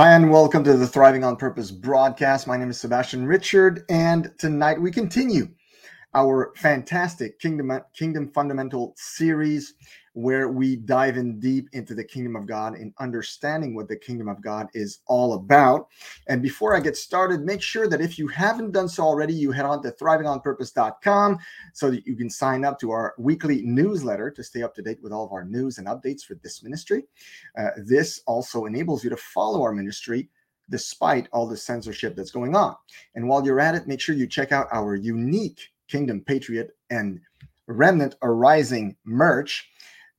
Hi, and welcome to the Thriving on Purpose broadcast. My name is Sebastian Richard, and tonight we continue our fantastic Kingdom, Kingdom Fundamental series where we dive in deep into the kingdom of God and understanding what the kingdom of God is all about. And before I get started, make sure that if you haven't done so already, you head on to thrivingonpurpose.com so that you can sign up to our weekly newsletter to stay up to date with all of our news and updates for this ministry. Uh, this also enables you to follow our ministry despite all the censorship that's going on. And while you're at it, make sure you check out our unique Kingdom Patriot and Remnant Arising merch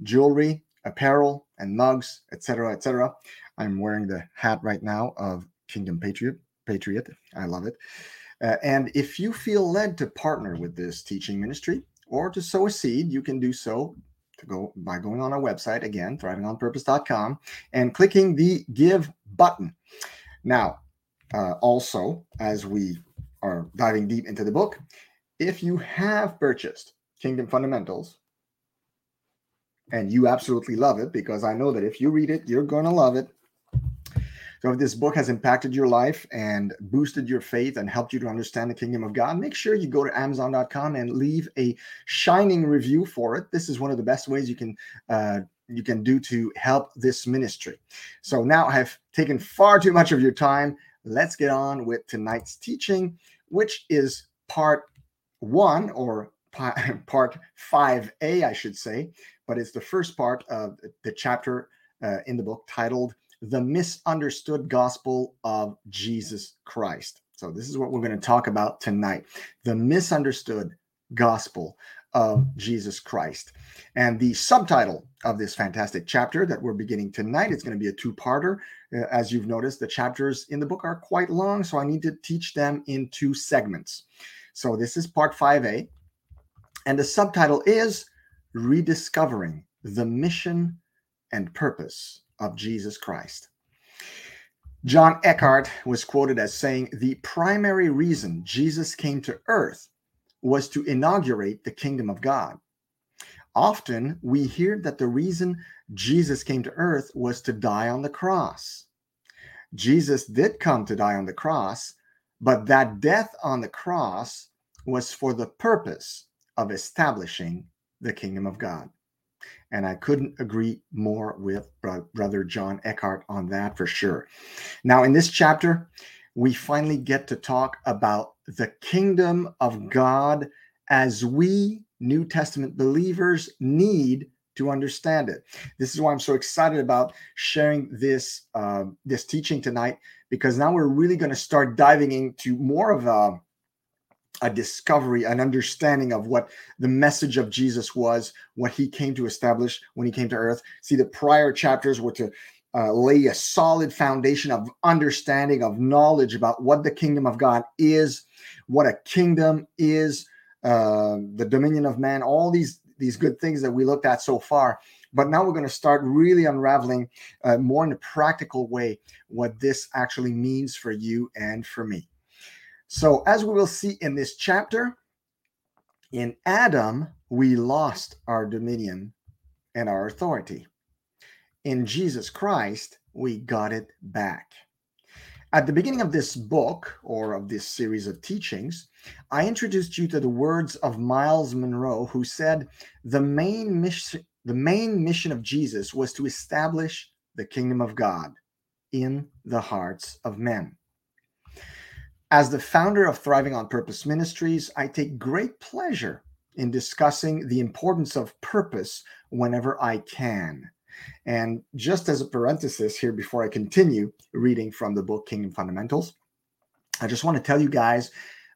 jewelry, apparel, and mugs, etc., etc. I'm wearing the hat right now of Kingdom Patriot. Patriot, I love it. Uh, and if you feel led to partner with this teaching ministry or to sow a seed, you can do so to go by going on our website again, thrivingonpurpose.com, and clicking the give button. Now, uh, also, as we are diving deep into the book, if you have purchased Kingdom Fundamentals, and you absolutely love it because I know that if you read it, you're going to love it. So, if this book has impacted your life and boosted your faith and helped you to understand the kingdom of God, make sure you go to Amazon.com and leave a shining review for it. This is one of the best ways you can uh, you can do to help this ministry. So now I have taken far too much of your time. Let's get on with tonight's teaching, which is part one or part 5a, I should say, but it's the first part of the chapter uh, in the book titled The Misunderstood Gospel of Jesus Christ. So, this is what we're going to talk about tonight the misunderstood gospel of Jesus Christ. And the subtitle of this fantastic chapter that we're beginning tonight it's going to be a two parter. Uh, as you've noticed, the chapters in the book are quite long, so I need to teach them in two segments. So, this is part 5A. And the subtitle is rediscovering the mission and purpose of Jesus Christ. John Eckhardt was quoted as saying, The primary reason Jesus came to earth was to inaugurate the kingdom of God. Often we hear that the reason Jesus came to earth was to die on the cross. Jesus did come to die on the cross, but that death on the cross was for the purpose of establishing the kingdom of God. And I couldn't agree more with Brother John Eckhardt on that for sure. Now, in this chapter, we finally get to talk about the kingdom of God as we New Testament believers need to understand it. This is why I'm so excited about sharing this uh, this teaching tonight because now we're really going to start diving into more of a a discovery, an understanding of what the message of Jesus was, what he came to establish when he came to earth. See, the prior chapters were to uh, lay a solid foundation of understanding, of knowledge about what the kingdom of God is, what a kingdom is, uh, the dominion of man, all these these good things that we looked at so far. But now we're going to start really unraveling uh, more in a practical way what this actually means for you and for me. So, as we will see in this chapter, in Adam, we lost our dominion and our authority. In Jesus Christ, we got it back. At the beginning of this book or of this series of teachings, I introduced you to the words of Myles Munroe, who said the main mission, the main mission of Jesus was to establish the kingdom of God in the hearts of men. As the founder of Thriving on Purpose Ministries, I take great pleasure in discussing the importance of purpose whenever I can. And just as a parenthesis here before I continue reading from the book Kingdom Fundamentals, I just want to tell you guys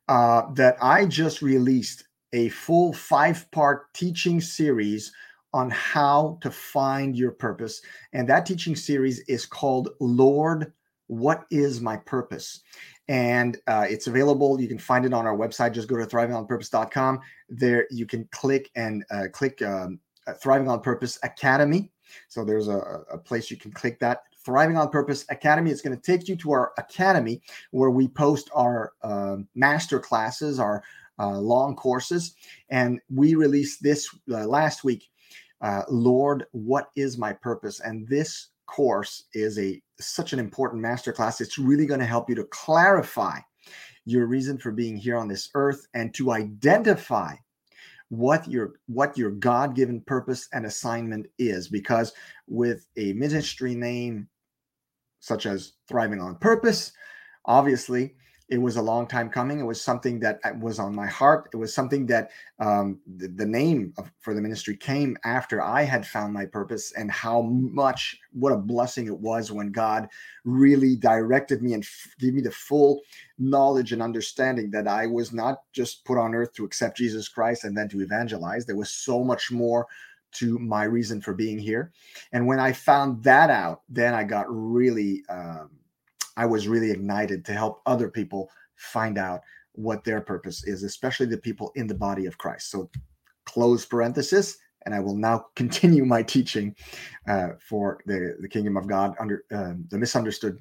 uh, that I just released a full five part teaching series on how to find your purpose. And that teaching series is called Lord, What is My Purpose? And uh, it's available. You can find it on our website. Just go to thrivingonpurpose.com. There you can click and uh, click um, uh, Thriving on Purpose Academy. So there's a, a place you can click that. Thriving on Purpose Academy. It's going to take you to our academy where we post our uh, master classes, our uh, long courses. And we released this uh, last week uh, Lord, what is my purpose? And this course is a such an important masterclass. It's really going to help you to clarify your reason for being here on this earth and to identify what your what your god-given purpose and assignment is because with a ministry name such as thriving on purpose obviously it was a long time coming. It was something that uh, was on my heart. It was something that um, the, the, name of, for the ministry came after I had found my purpose and how much, what a blessing it was when God really directed me and f- gave me the full knowledge and understanding that I was not just put on earth to accept Jesus Christ and then to evangelize. There was so much more to my reason for being here. And when I found that out, then I got really. Um, I was really ignited to help other people find out what their purpose is, especially the people in the body of Christ. So, close parenthesis, and I will now continue my teaching uh, for the, the kingdom of God under uh, the misunderstood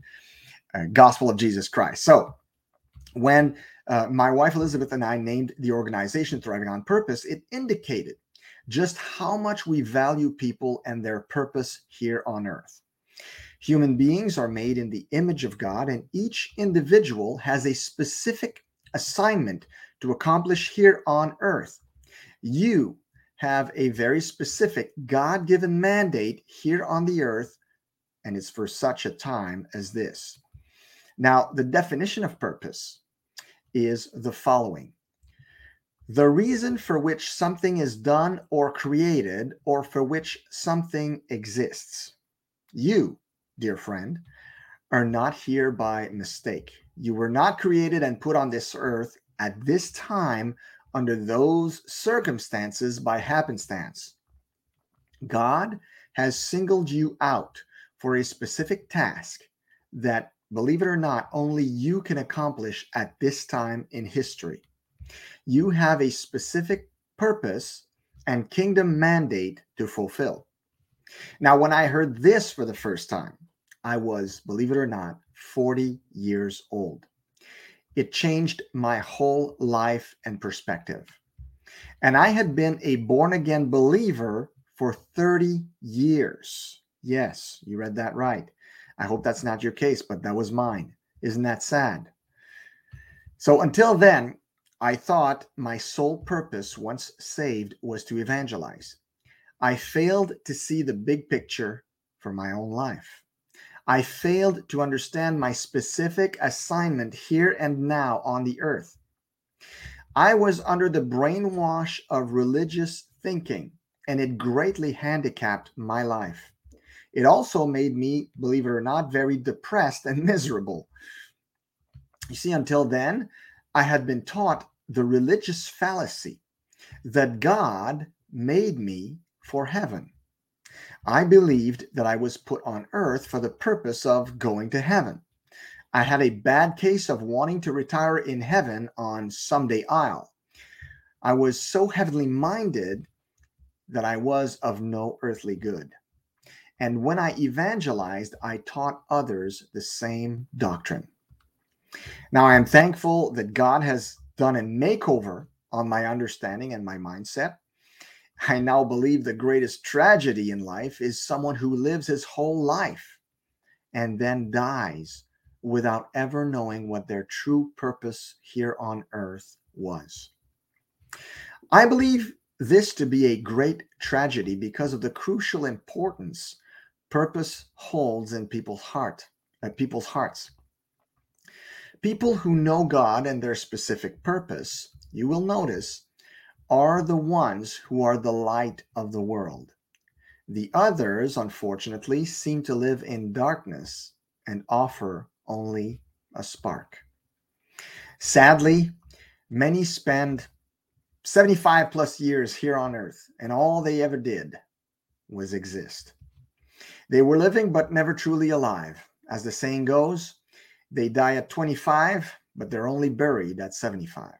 uh, gospel of Jesus Christ. So, when uh, my wife Elizabeth and I named the organization Thriving on Purpose, it indicated just how much we value people and their purpose here on earth. Human beings are made in the image of God, and each individual has a specific assignment to accomplish here on earth. You have a very specific God given mandate here on the earth, and it's for such a time as this. Now, the definition of purpose is the following the reason for which something is done or created, or for which something exists. You dear friend, are not here by mistake. You were not created and put on this earth at this time under those circumstances by happenstance. God has singled you out for a specific task that, believe it or not, only you can accomplish at this time in history. You have a specific purpose and kingdom mandate to fulfill. Now, when I heard this for the first time, I was, believe it or not, 40 years old. It changed my whole life and perspective. And I had been a born again believer for 30 years. Yes, you read that right. I hope that's not your case, but that was mine. Isn't that sad? So until then, I thought my sole purpose, once saved, was to evangelize. I failed to see the big picture for my own life. I failed to understand my specific assignment here and now on the earth. I was under the brainwash of religious thinking, and it greatly handicapped my life. It also made me, believe it or not, very depressed and miserable. You see, until then, I had been taught the religious fallacy that God made me for heaven. I believed that I was put on earth for the purpose of going to heaven. I had a bad case of wanting to retire in heaven on Someday Isle. I was so heavenly minded that I was of no earthly good. And when I evangelized, I taught others the same doctrine. Now, I am thankful that God has done a makeover on my understanding and my mindset. I now believe the greatest tragedy in life is someone who lives his whole life and then dies without ever knowing what their true purpose here on earth was. I believe this to be a great tragedy because of the crucial importance purpose holds in people's heart, uh, people's hearts. People who know God and their specific purpose, you will notice, are the ones who are the light of the world. The others, unfortunately, seem to live in darkness and offer only a spark. Sadly, many spend 75 plus years here on earth, and all they ever did was exist. They were living but never truly alive. As the saying goes, they die at 25, but they're only buried at 75.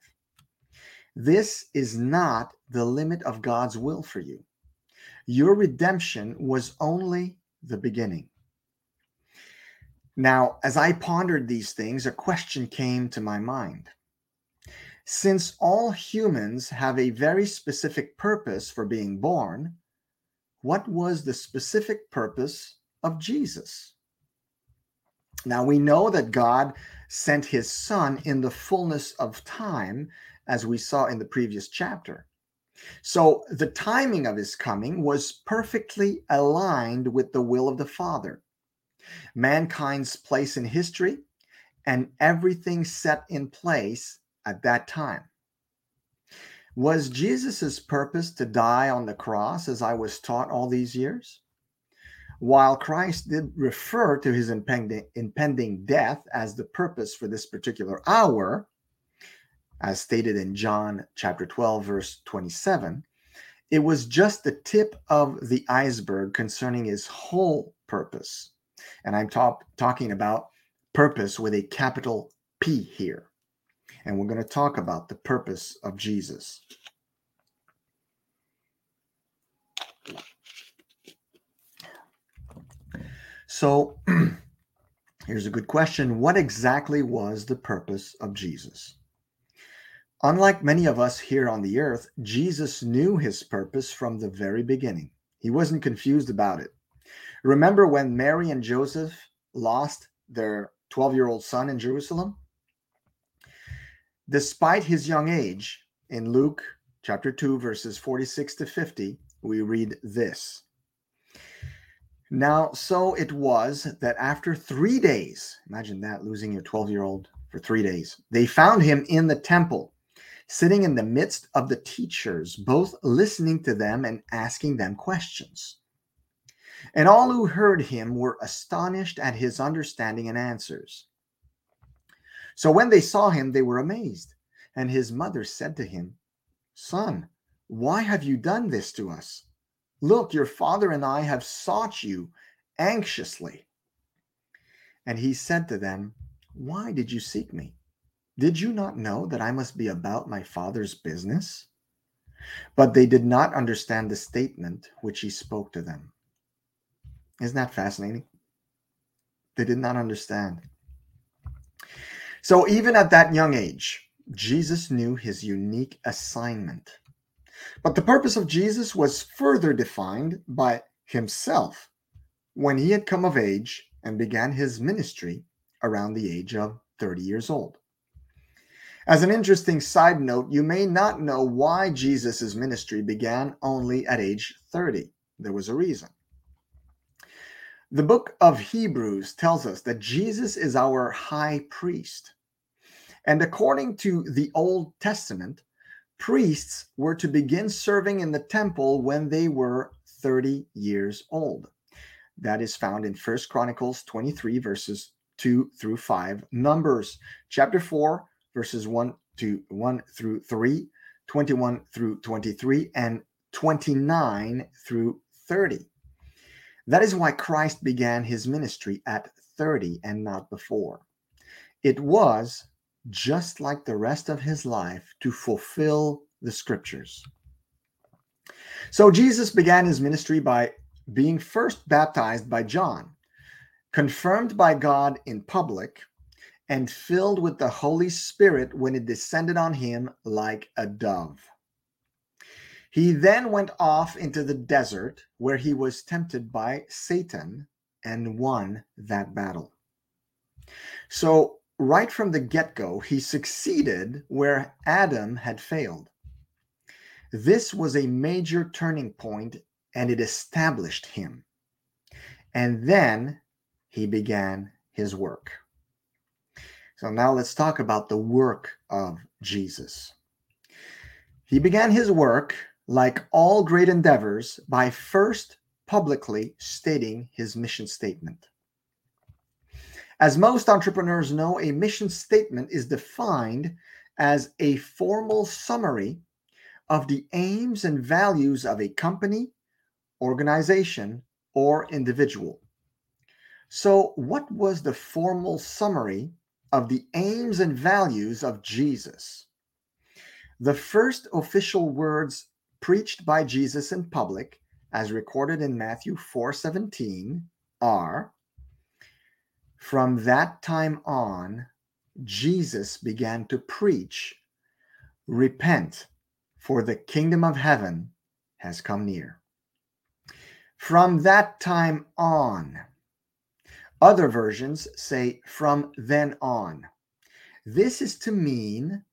This is not the limit of God's will for you. Your redemption was only the beginning. Now, as I pondered these things, a question came to my mind. Since all humans have a very specific purpose for being born, what was the specific purpose of Jesus? Now we know that God sent his son in the fullness of time, as we saw in the previous chapter. So the timing of his coming was perfectly aligned with the will of the Father. Mankind's place in history and everything set in place at that time. Was Jesus' purpose to die on the cross as I was taught all these years? While Christ did refer to his impending, impending death as the purpose for this particular hour, as stated in John chapter 12, verse 27, it was just the tip of the iceberg concerning his whole purpose. And I'm talk, talking about purpose with a capital P here and we're going to talk about the purpose of Jesus. So, here's a good question What exactly was the purpose of Jesus? Unlike many of us here on the earth, Jesus knew his purpose from the very beginning. He wasn't confused about it. Remember when Mary and Joseph lost their 12 year old son in Jerusalem? Despite his young age, in Luke chapter 2, verses 46 to 50, we read this. Now, so it was that after three days, imagine that losing your 12 year old for three days, they found him in the temple, sitting in the midst of the teachers, both listening to them and asking them questions. And all who heard him were astonished at his understanding and answers. So when they saw him, they were amazed. And his mother said to him, Son, why have you done this to us? Look, your father and I have sought you anxiously. And he said to them, Why did you seek me? Did you not know that I must be about my father's business? But they did not understand the statement which he spoke to them. Isn't that fascinating? They did not understand. So even at that young age, Jesus knew his unique assignment. But the purpose of Jesus was further defined by himself when he had come of age and began his ministry around the age of 30 years old. As an interesting side note, you may not know why Jesus' ministry began only at age 30. There was a reason. The book of Hebrews tells us that Jesus is our high priest. And according to the Old Testament, priests were to begin serving in the temple when they were 30 years old. That is found in First Chronicles 23 verses 2 through 5, Numbers chapter 4 verses 1 to 1 through 3, 21 through 23 and 29 through 30. That is why Christ began his ministry at 30 and not before. It was just like the rest of his life, to fulfill the scriptures. So Jesus began his ministry by being first baptized by John, confirmed by God in public, and filled with the Holy Spirit when it descended on him like a dove. He then went off into the desert where he was tempted by Satan and won that battle. So, right from the get go, he succeeded where Adam had failed. This was a major turning point and it established him. And then he began his work. So now let's talk about the work of Jesus. He began his work, like all great endeavors, by first publicly stating his mission statement. As most entrepreneurs know, a mission statement is defined as a formal summary of the aims and values of a company, organization, or individual. So, what was the formal summary of the aims and values of Jesus? The first official words preached by Jesus in public, as recorded in Matthew 4:17, are From that time on, Jesus began to preach, Repent, for the kingdom of heaven has come near. From that time on, other versions say from then on. This is to mean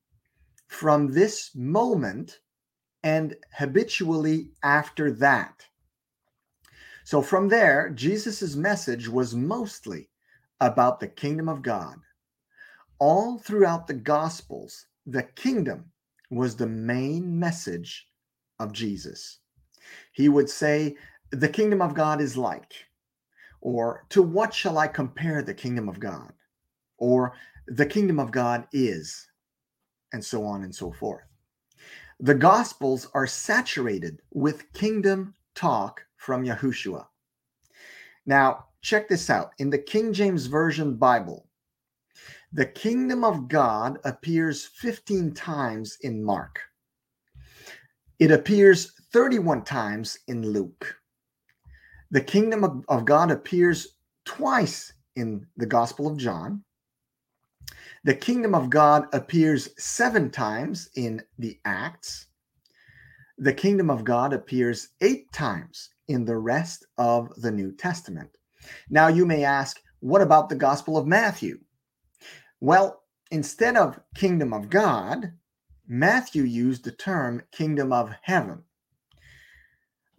from this moment and habitually after that. So from there, Jesus' message was mostly about the kingdom of God. All throughout the Gospels, the kingdom was the main message of Jesus. He would say, The kingdom of God is like, or to what shall I compare the kingdom of God? Or the kingdom of God is, and so on and so forth. The Gospels are saturated with kingdom talk from Yahushua. Now, check this out. In the King James Version Bible, the kingdom of God appears 15 times in Mark. It appears 31 times in Luke. The kingdom of, of God appears twice in the Gospel of John. The kingdom of God appears seven times in the Acts. The kingdom of God appears eight times in the rest of the New Testament. Now, you may ask, what about the Gospel of Matthew? Well, instead of kingdom of God, Matthew used the term kingdom of heaven.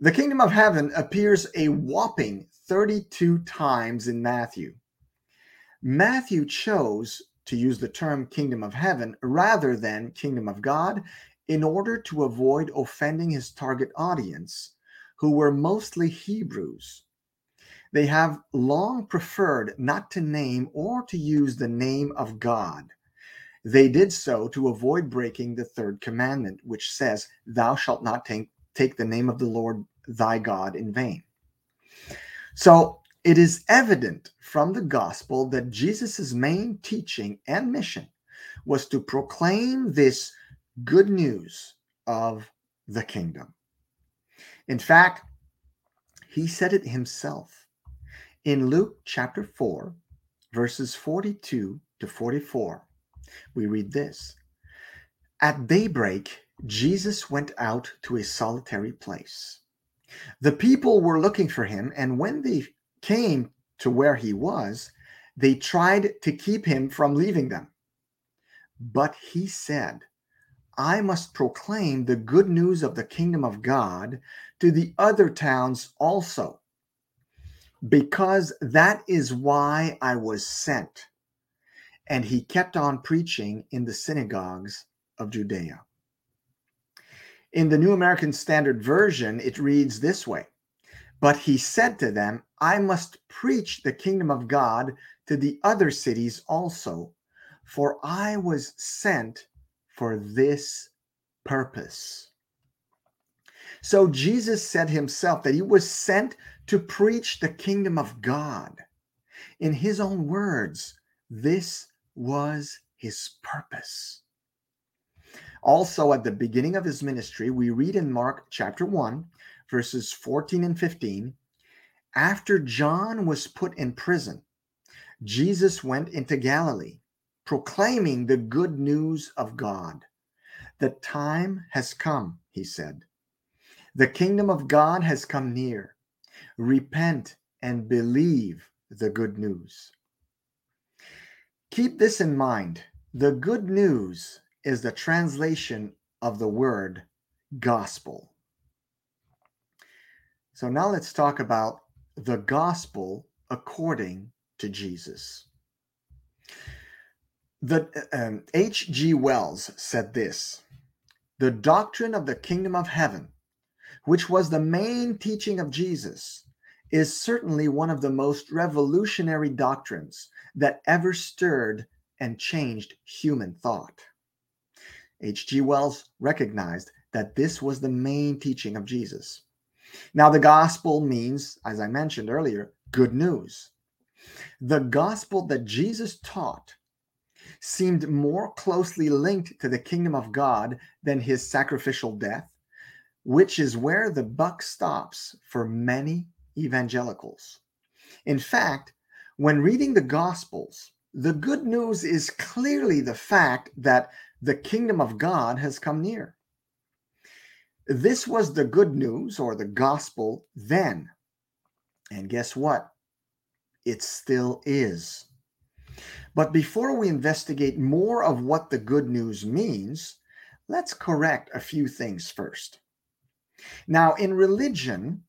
The kingdom of heaven appears a whopping 32 times in Matthew. Matthew chose to use the term kingdom of heaven rather than kingdom of God in order to avoid offending his target audience, who were mostly Hebrews. They have long preferred not to name or to use the name of God. They did so to avoid breaking the third commandment, which says, Thou shalt not take, take the name of the Lord thy God in vain. So it is evident from the gospel that Jesus' main teaching and mission was to proclaim this good news of the kingdom. In fact, he said it himself in Luke chapter 4, verses 42 to 44, we read this At daybreak, Jesus went out to a solitary place. The people were looking for him, and when they came to where he was, they tried to keep him from leaving them. But he said, I must proclaim the good news of the kingdom of God to the other towns also because that is why I was sent. And he kept on preaching in the synagogues of Judea. In the New American Standard Version, it reads this way But he said to them, I must preach the kingdom of God to the other cities also, for I was sent for this purpose. So Jesus said himself that he was sent to preach the kingdom of God. In his own words, this was his purpose. Also, at the beginning of his ministry, we read in Mark chapter 1, verses 14 and 15 after John was put in prison, Jesus went into Galilee, proclaiming the good news of God. The time has come, he said. The kingdom of God has come near repent and believe the good news. Keep this in mind. The good news is the translation of the word gospel. So now let's talk about the gospel according to Jesus. The um, H.G. Wells said this The doctrine of the kingdom of heaven, which was the main teaching of Jesus, is certainly one of the most revolutionary doctrines that ever stirred and changed human thought. H.G. Wells recognized that this was the main teaching of Jesus. Now, the gospel means, as I mentioned earlier, good news. The gospel that Jesus taught seemed more closely linked to the kingdom of God than his sacrificial death, which is where the buck stops for many evangelicals. In fact, when reading the gospels, the good news is clearly the fact that the kingdom of God has come near. This was the good news or the gospel then. And guess what? It still is. But before we investigate more of what the good news means, let's correct a few things first. Now, in religion,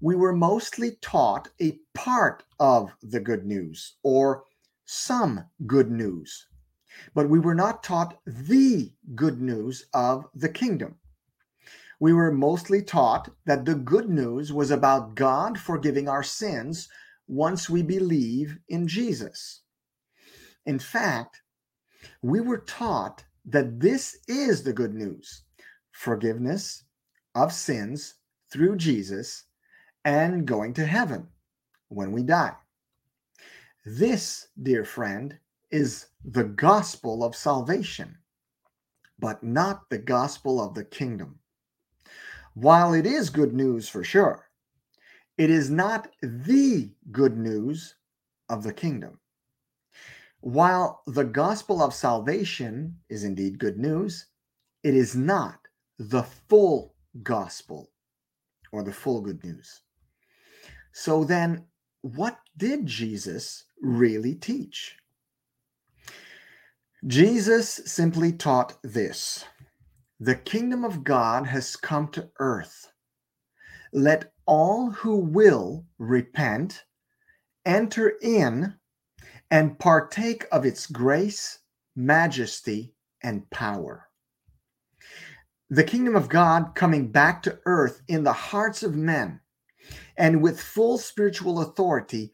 we were mostly taught a part of the good news or some good news, but we were not taught the good news of the kingdom. We were mostly taught that the good news was about God forgiving our sins once we believe in Jesus. In fact, we were taught that this is the good news forgiveness of sins through Jesus and going to heaven when we die. This, dear friend, is the gospel of salvation, but not the gospel of the kingdom. While it is good news for sure, it is not the good news of the kingdom. While the gospel of salvation is indeed good news, it is not the full gospel or the full good news. So then, what did Jesus really teach? Jesus simply taught this The kingdom of God has come to earth. Let all who will repent enter in and partake of its grace, majesty, and power. The kingdom of God coming back to earth in the hearts of men and with full spiritual authority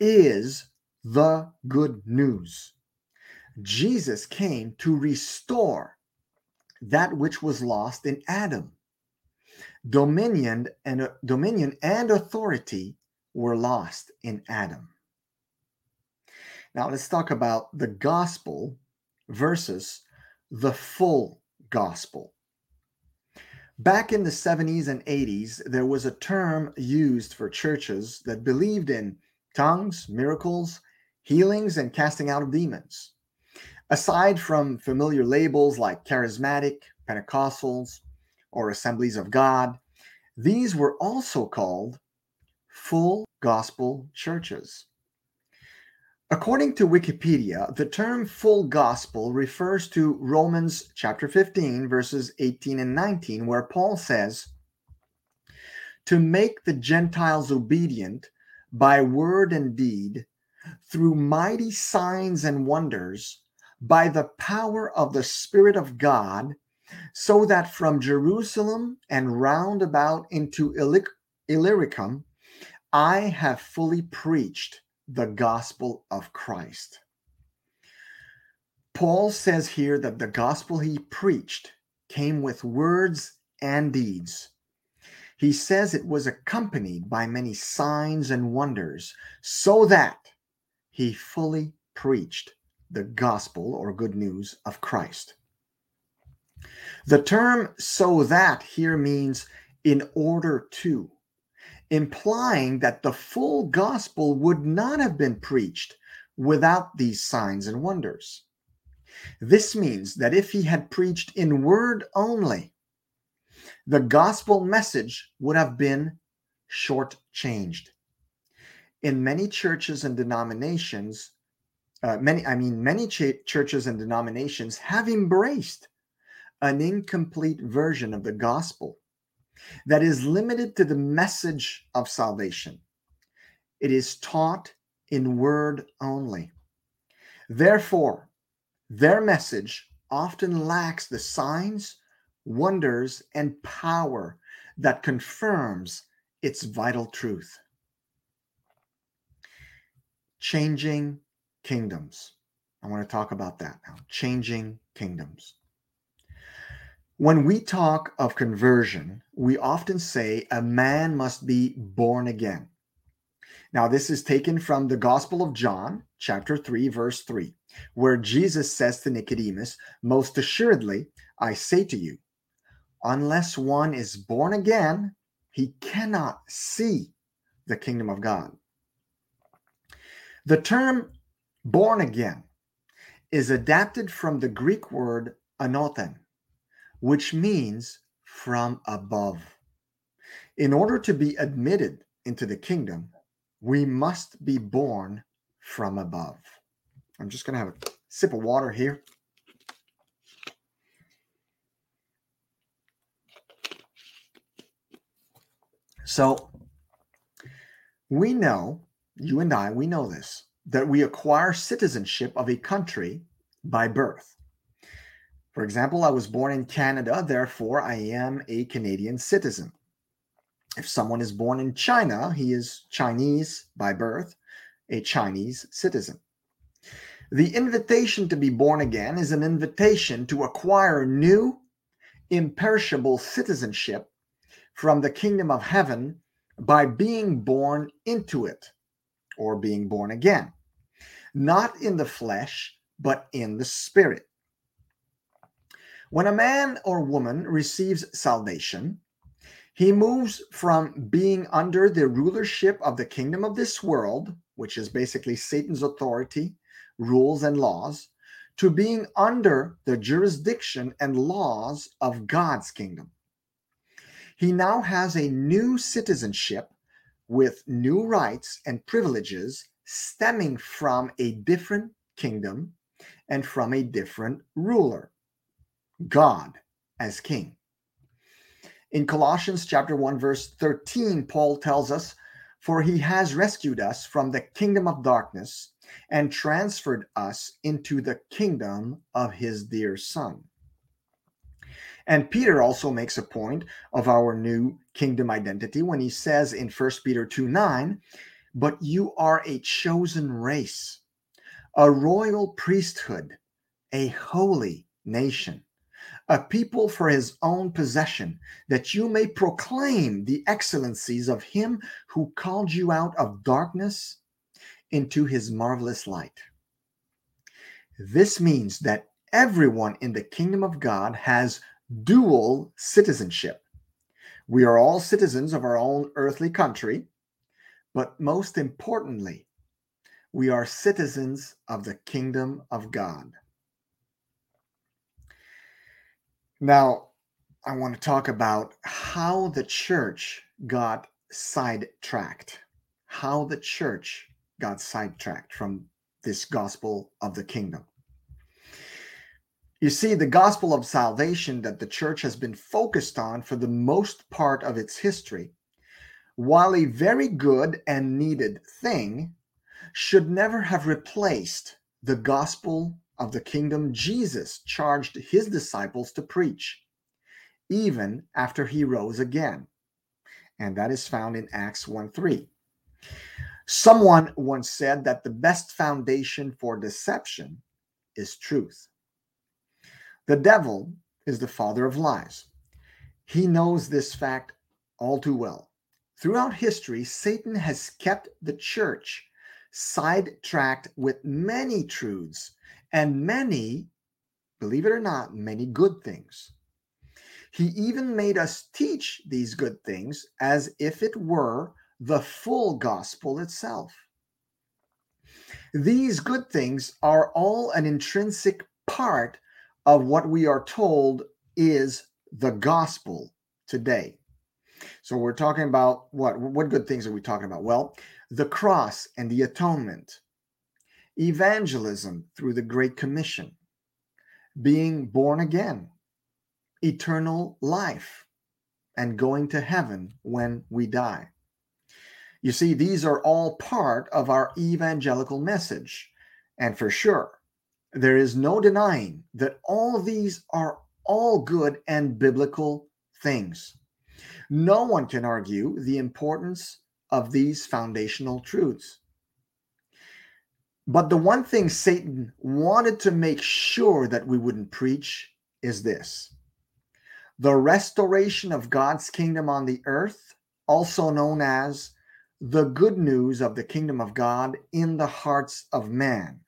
is the good news. Jesus came to restore that which was lost in Adam. Dominion and dominion and authority were lost in Adam. Now let's talk about the gospel versus the full gospel. Back in the 70s and 80s, there was a term used for churches that believed in tongues, miracles, healings, and casting out of demons. Aside from familiar labels like charismatic, Pentecostals, or assemblies of God, these were also called full gospel churches. According to Wikipedia, the term full gospel refers to Romans chapter 15, verses 18 and 19, where Paul says, To make the Gentiles obedient by word and deed, through mighty signs and wonders, by the power of the Spirit of God, so that from Jerusalem and round about into Illyricum, I have fully preached the gospel of Christ. Paul says here that the gospel he preached came with words and deeds. He says it was accompanied by many signs and wonders, so that he fully preached the gospel or good news of Christ. The term so that here means in order to implying that the full gospel would not have been preached without these signs and wonders. This means that if he had preached in word only, the gospel message would have been shortchanged. In many churches and denominations, uh, many, I mean, many ch- churches and denominations have embraced an incomplete version of the gospel that is limited to the message of salvation. It is taught in word only. Therefore, their message often lacks the signs, wonders, and power that confirms its vital truth. Changing kingdoms. I want to talk about that now. Changing kingdoms. When we talk of conversion, we often say a man must be born again. Now, this is taken from the Gospel of John, chapter 3, verse 3, where Jesus says to Nicodemus, Most assuredly, I say to you, unless one is born again, he cannot see the kingdom of God. The term born again is adapted from the Greek word anothen, which means from above. In order to be admitted into the kingdom, we must be born from above. I'm just going to have a sip of water here. So we know, you and I, we know this, that we acquire citizenship of a country by birth. For example, I was born in Canada, therefore I am a Canadian citizen. If someone is born in China, he is Chinese by birth, a Chinese citizen. The invitation to be born again is an invitation to acquire new, imperishable citizenship from the kingdom of heaven by being born into it or being born again, not in the flesh, but in the spirit. When a man or woman receives salvation, he moves from being under the rulership of the kingdom of this world, which is basically Satan's authority, rules, and laws, to being under the jurisdiction and laws of God's kingdom. He now has a new citizenship with new rights and privileges stemming from a different kingdom and from a different ruler, God as king. In Colossians chapter 1 verse 13 Paul tells us for he has rescued us from the kingdom of darkness and transferred us into the kingdom of his dear son. And Peter also makes a point of our new kingdom identity when he says in 1 Peter 2 9, but you are a chosen race, a royal priesthood, a holy nation, a people for his own possession, that you may proclaim the excellencies of him who called you out of darkness into his marvelous light. This means that everyone in the kingdom of God has dual citizenship. We are all citizens of our own earthly country, but most importantly, we are citizens of the kingdom of God. Now, I want to talk about how the church got sidetracked, how the church got sidetracked from this gospel of the kingdom. You see, the gospel of salvation that the church has been focused on for the most part of its history, while a very good and needed thing, should never have replaced the gospel of the kingdom Jesus charged his disciples to preach, even after he rose again. And that is found in Acts 1 3. Someone once said that the best foundation for deception is truth. The devil is the father of lies. He knows this fact all too well. Throughout history, Satan has kept the church sidetracked with many truths and many, believe it or not, many good things. He even made us teach these good things as if it were the full gospel itself. These good things are all an intrinsic part of what we are told is the gospel today. So we're talking about what what good things are we talking about? Well, the cross and the atonement. evangelism through the Great Commission, being born again, eternal life, and going to heaven when we die. You see, these are all part of our evangelical message. And for sure, there is no denying that all these are all good and biblical things. No one can argue the importance of these foundational truths. But the one thing Satan wanted to make sure that we wouldn't preach is this the restoration of God's kingdom on the earth, also known as the good news of the kingdom of God in the hearts of man,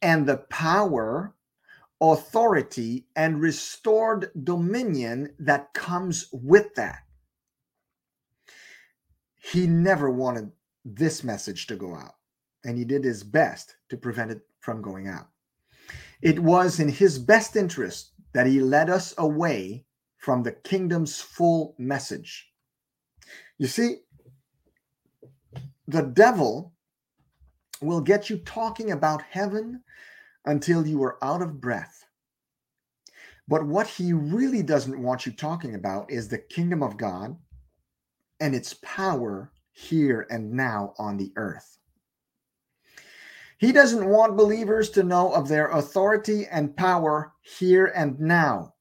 and the power, authority, and restored dominion that comes with that. He never wanted this message to go out and he did his best to prevent it from going out. It was in his best interest that he led us away from the kingdom's full message. You see, the devil will get you talking about heaven until you are out of breath. But what he really doesn't want you talking about is the kingdom of God and its power here and now on the earth. He doesn't want believers to know of their authority and power here and now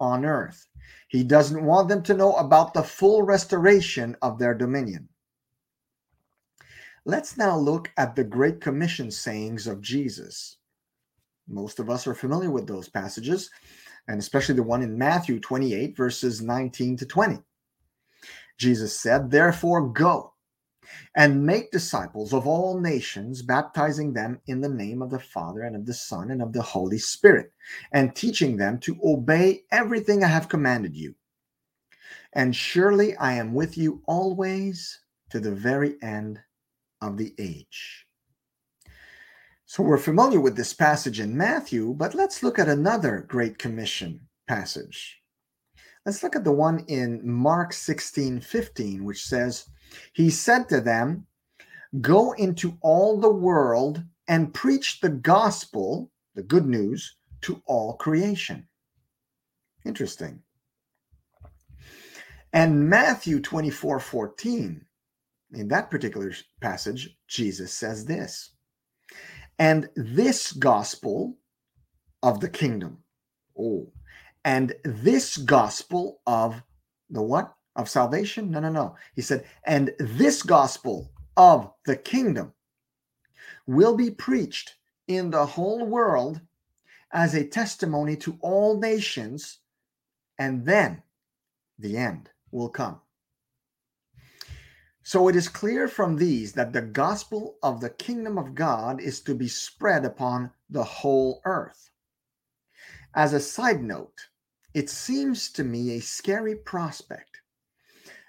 on earth. He doesn't want them to know about the full restoration of their dominion. Let's now look at the Great Commission sayings of Jesus. Most of us are familiar with those passages, and especially the one in Matthew 28, verses 19 to 20. Jesus said, Therefore, go and make disciples of all nations, baptizing them in the name of the Father and of the Son and of the Holy Spirit, and teaching them to obey everything I have commanded you. And surely I am with you always to the very end of the age. So we're familiar with this passage in Matthew, but let's look at another Great Commission passage. Let's look at the one in Mark 16 15, which says, he said to them, Go into all the world and preach the gospel, the good news, to all creation. Interesting. And Matthew 24 14, in that particular passage, Jesus says this And this gospel of the kingdom, oh, and this gospel of the what? of salvation? No, no, no. He said, and this gospel of the kingdom will be preached in the whole world as a testimony to all nations, and then the end will come. So it is clear from these that the gospel of the kingdom of God is to be spread upon the whole earth. As a side note, it seems to me a scary prospect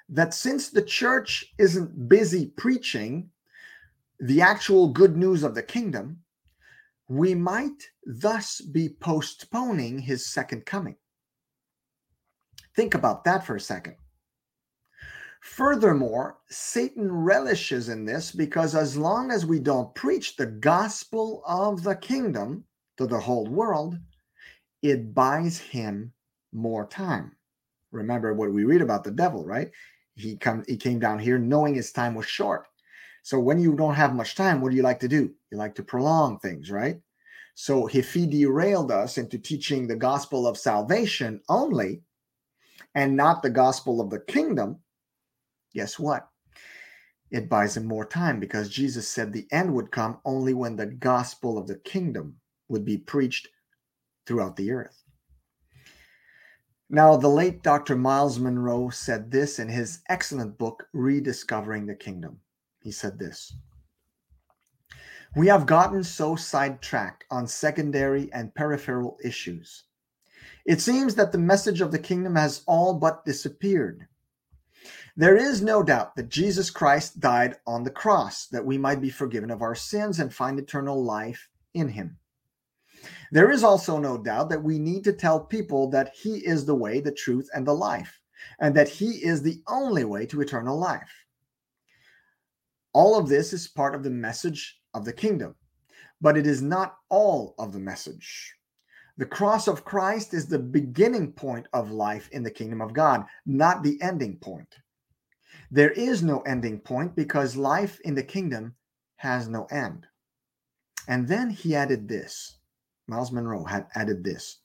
that since the church isn't busy preaching the actual good news of the kingdom, we might thus be postponing his second coming. Think about that for a second. Furthermore, Satan relishes in this because as long as we don't preach the gospel of the kingdom to the whole world, it buys him more time. Remember what we read about the devil, right? he come he came down here knowing his time was short. So when you don't have much time, what do you like to do? You like to prolong things, right? So if he derailed us into teaching the gospel of salvation only and not the gospel of the kingdom, guess what? It buys him more time because Jesus said the end would come only when the gospel of the kingdom would be preached throughout the earth. Now, the late Dr. Myles Munroe said this in his excellent book, Rediscovering the Kingdom. He said this We have gotten so sidetracked on secondary and peripheral issues. It seems that the message of the kingdom has all but disappeared. There is no doubt that Jesus Christ died on the cross that we might be forgiven of our sins and find eternal life in him. There is also no doubt that we need to tell people that He is the way, the truth, and the life, and that He is the only way to eternal life. All of this is part of the message of the kingdom, but it is not all of the message. The cross of Christ is the beginning point of life in the kingdom of God, not the ending point. There is no ending point because life in the kingdom has no end. And then he added this Myles Munroe had added this.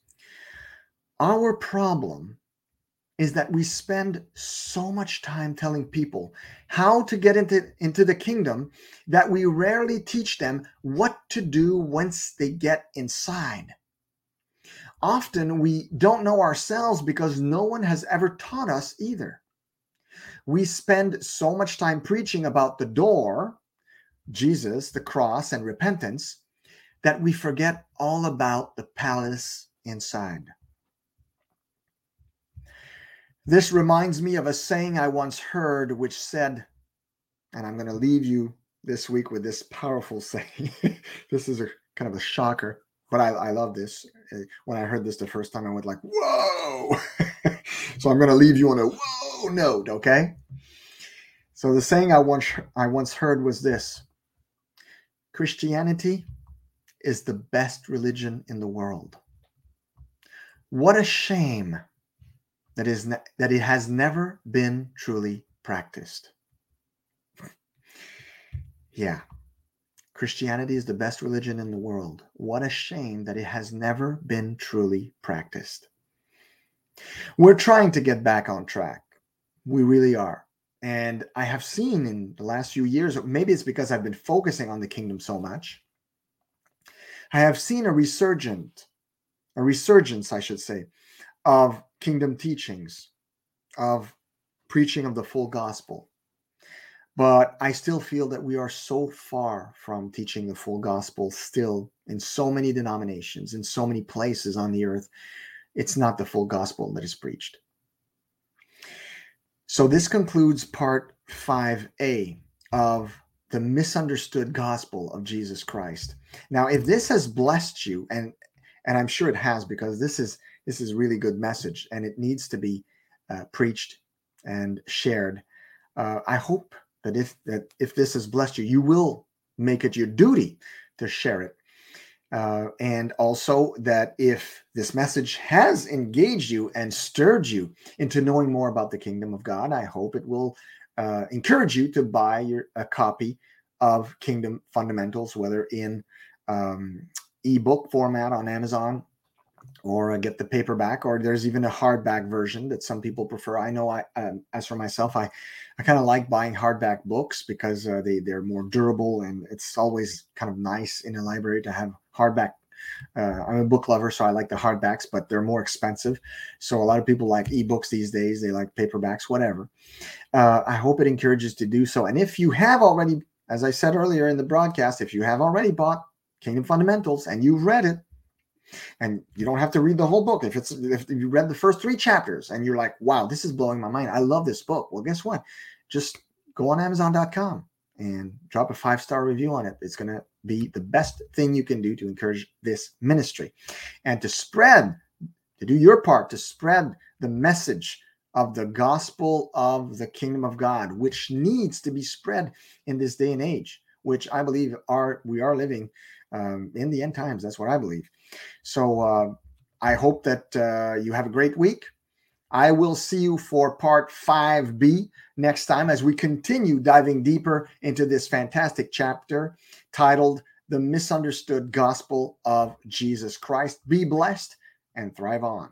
Our problem is that we spend so much time telling people how to get into, into the kingdom that we rarely teach them what to do once they get inside. Often we don't know ourselves because no one has ever taught us either. We spend so much time preaching about the door, Jesus, the cross, and repentance that we forget all about the palace inside. This reminds me of a saying I once heard, which said, and I'm going to leave you this week with this powerful saying. this is a kind of a shocker, but I, I love this. When I heard this the first time, I went like, "Whoa!" so I'm going to leave you on a whoa note, okay? So the saying I once I once heard was this: Christianity is the best religion in the world. What a shame that is ne- that it has never been truly practiced. yeah. Christianity is the best religion in the world. What a shame that it has never been truly practiced. We're trying to get back on track. We really are. And I have seen in the last few years, maybe it's because I've been focusing on the kingdom so much, I have seen a resurgent, a resurgence, I should say, of kingdom teachings, of preaching of the full gospel. But I still feel that we are so far from teaching the full gospel still in so many denominations, in so many places on the earth. It's not the full gospel that is preached. So, this concludes part 5a of the misunderstood gospel of Jesus Christ. Now, if this has blessed you, and and I'm sure it has, because this is this is really good message, and it needs to be uh, preached and shared. Uh, I hope that if that if this has blessed you, you will make it your duty to share it. Uh, and also that if this message has engaged you and stirred you into knowing more about the kingdom of God, I hope it will uh, encourage you to buy your a copy of Kingdom Fundamentals, whether in um, ebook format on Amazon or uh, get the paperback, or there's even a hardback version that some people prefer. I know I, um, as for myself, I, I kind of like buying hardback books because uh, they they're more durable, and it's always kind of nice in a library to have hardback uh, I'm a book lover, so I like the hardbacks, but they're more expensive. So a lot of people like ebooks these days. They like paperbacks, whatever. Uh, I hope it encourages to do so. And if you have already, as I said earlier in the broadcast, if you have already bought Kingdom Fundamentals and you've read it, and you don't have to read the whole book. If it's if you read the first three chapters and you're like, wow, this is blowing my mind. I love this book. Well, guess what? Just go on Amazon.com and drop a five star review on it. It's going to be the best thing you can do to encourage this ministry and to spread, to do your part, to spread the message of the gospel of the kingdom of God, which needs to be spread in this day and age, which I believe are we are living um, in the end times. That's what I believe. So uh, I hope that uh, you have a great week. I will see you for part 5B next time as we continue diving deeper into this fantastic chapter titled The Misunderstood Gospel of Jesus Christ. Be blessed and thrive on.